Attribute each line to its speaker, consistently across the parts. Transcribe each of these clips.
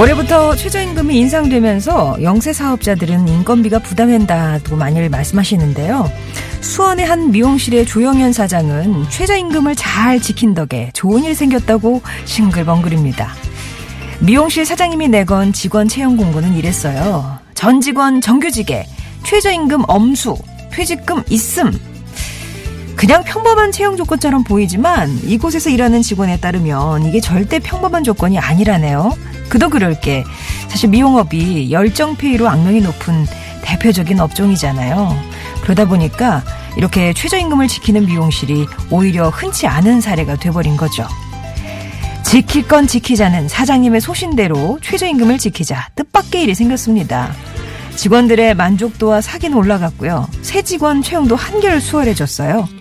Speaker 1: 올해부터 최저임금이 인상되면서 영세 사업자들은 인건비가 부담된다고 많이들 말씀하시는데요. 수원의 한 미용실의 조영현 사장은 최저임금을 잘 지킨 덕에 좋은 일 생겼다고 싱글벙글입니다. 미용실 사장님이 내건 직원 채용 공고는 이랬어요. 전 직원 정규직에 최저임금 엄수, 퇴직금 있음. 그냥 평범한 채용 조건처럼 보이지만 이곳에서 일하는 직원에 따르면 이게 절대 평범한 조건이 아니라네요. 그도 그럴 게 사실 미용업이 열정페이로 악명이 높은 대표적인 업종이잖아요. 그러다 보니까 이렇게 최저임금을 지키는 미용실이 오히려 흔치 않은 사례가 돼버린 거죠. 지킬 건 지키자는 사장님의 소신대로 최저임금을 지키자 뜻밖의 일이 생겼습니다. 직원들의 만족도와 사기는 올라갔고요. 새 직원 채용도 한결 수월해졌어요.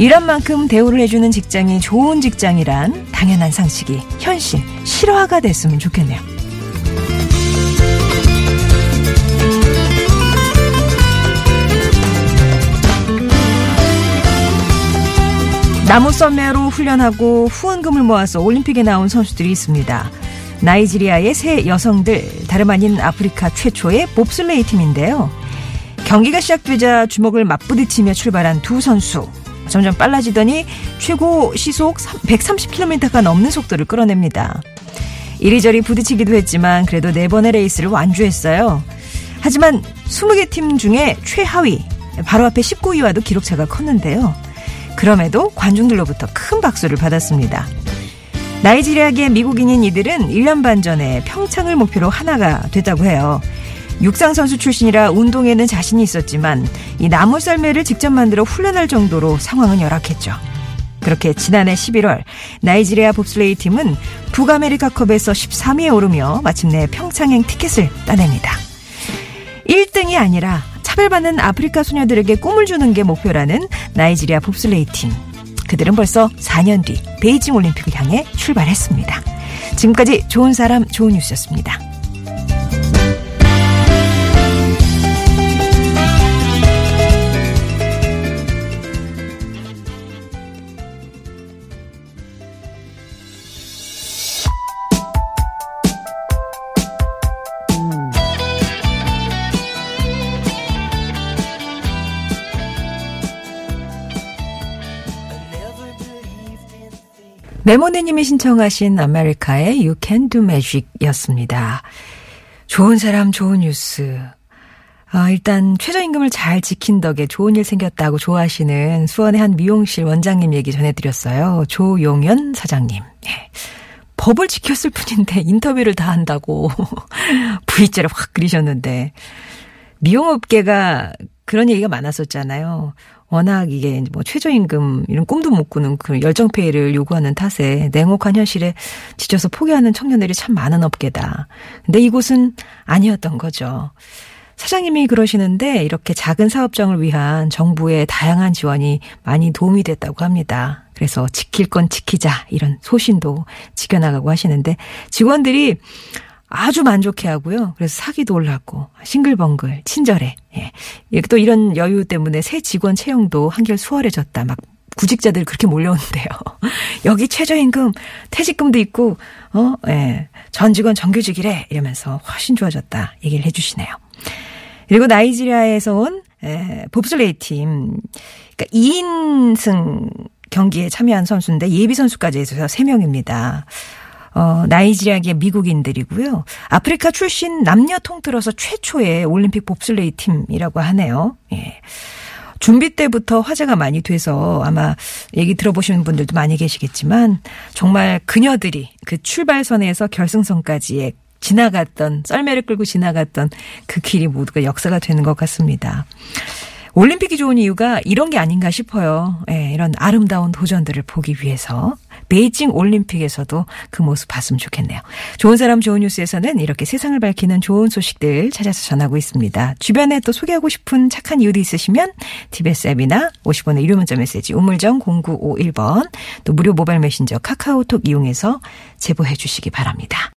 Speaker 1: 일한 만큼 대우를 해주는 직장이 좋은 직장이란 당연한 상식이 현실, 실화가 됐으면 좋겠네요. 나무 썰매로 훈련하고 후원금을 모아서 올림픽에 나온 선수들이 있습니다. 나이지리아의 새 여성들, 다름 아닌 아프리카 최초의 봅슬레이 팀인데요. 경기가 시작되자 주먹을 맞부딪히며 출발한 두 선수. 점점 빨라지더니 최고 시속 130km가 넘는 속도를 끌어냅니다. 이리저리 부딪히기도 했지만 그래도 네 번의 레이스를 완주했어요. 하지만 20개 팀 중에 최하위, 바로 앞에 19위와도 기록차가 컸는데요. 그럼에도 관중들로부터 큰 박수를 받았습니다. 나이지리아계 미국인인 이들은 1년 반 전에 평창을 목표로 하나가 됐다고 해요. 육상 선수 출신이라 운동에는 자신이 있었지만 이 나무 썰매를 직접 만들어 훈련할 정도로 상황은 열악했죠. 그렇게 지난해 11월 나이지리아 봅슬레이 팀은 북아메리카컵에서 13위에 오르며 마침내 평창행 티켓을 따냅니다. 1등이 아니라 차별받는 아프리카 소녀들에게 꿈을 주는 게 목표라는 나이지리아 봅슬레이 팀. 그들은 벌써 4년 뒤 베이징 올림픽을 향해 출발했습니다. 지금까지 좋은 사람 좋은 뉴스였습니다. 메모네님이 신청하신 아메리카의 You Can Do Magic 였습니다. 좋은 사람, 좋은 뉴스. 아, 일단 최저임금을 잘 지킨 덕에 좋은 일 생겼다고 좋아하시는 수원의 한 미용실 원장님 얘기 전해드렸어요. 조용현 사장님. 예. 법을 지켰을 뿐인데 인터뷰를 다 한다고 V자를 확 그리셨는데 미용업계가 그런 얘기가 많았었잖아요. 워낙 이게 뭐 최저임금 이런 꿈도 못 꾸는 그 열정페이를 요구하는 탓에 냉혹한 현실에 지쳐서 포기하는 청년들이 참 많은 업계다. 근데 이곳은 아니었던 거죠. 사장님이 그러시는데 이렇게 작은 사업장을 위한 정부의 다양한 지원이 많이 도움이 됐다고 합니다. 그래서 지킬 건 지키자 이런 소신도 지켜나가고 하시는데 직원들이 아주 만족해 하고요. 그래서 사기도 올랐고, 싱글벙글, 친절해. 예. 또 이런 여유 때문에 새 직원 채용도 한결 수월해졌다. 막 구직자들 그렇게 몰려오는데요. 여기 최저임금, 퇴직금도 있고, 어, 예. 전 직원 정규직이래. 이러면서 훨씬 좋아졌다. 얘기를 해주시네요. 그리고 나이지리아에서 온, 예, 봅슬레이 팀. 그러니까 2인승 경기에 참여한 선수인데 예비 선수까지 해서 3명입니다. 어, 나이지리아계 미국인들이고요. 아프리카 출신 남녀 통틀어서 최초의 올림픽 봅슬레이 팀이라고 하네요. 예. 준비 때부터 화제가 많이 돼서 아마 얘기 들어보시는 분들도 많이 계시겠지만 정말 그녀들이 그 출발선에서 결승선까지의 지나갔던 썰매를 끌고 지나갔던 그 길이 모두가 역사가 되는 것 같습니다. 올림픽이 좋은 이유가 이런 게 아닌가 싶어요. 예, 이런 아름다운 도전들을 보기 위해서 베이징 올림픽에서도 그 모습 봤으면 좋겠네요. 좋은 사람 좋은 뉴스에서는 이렇게 세상을 밝히는 좋은 소식들 찾아서 전하고 있습니다. 주변에 또 소개하고 싶은 착한 이유도 있으시면 TBS 앱이나 50원의 유료 문자 메시지 우물정 0951번 또 무료 모바일 메신저 카카오톡 이용해서 제보해 주시기 바랍니다.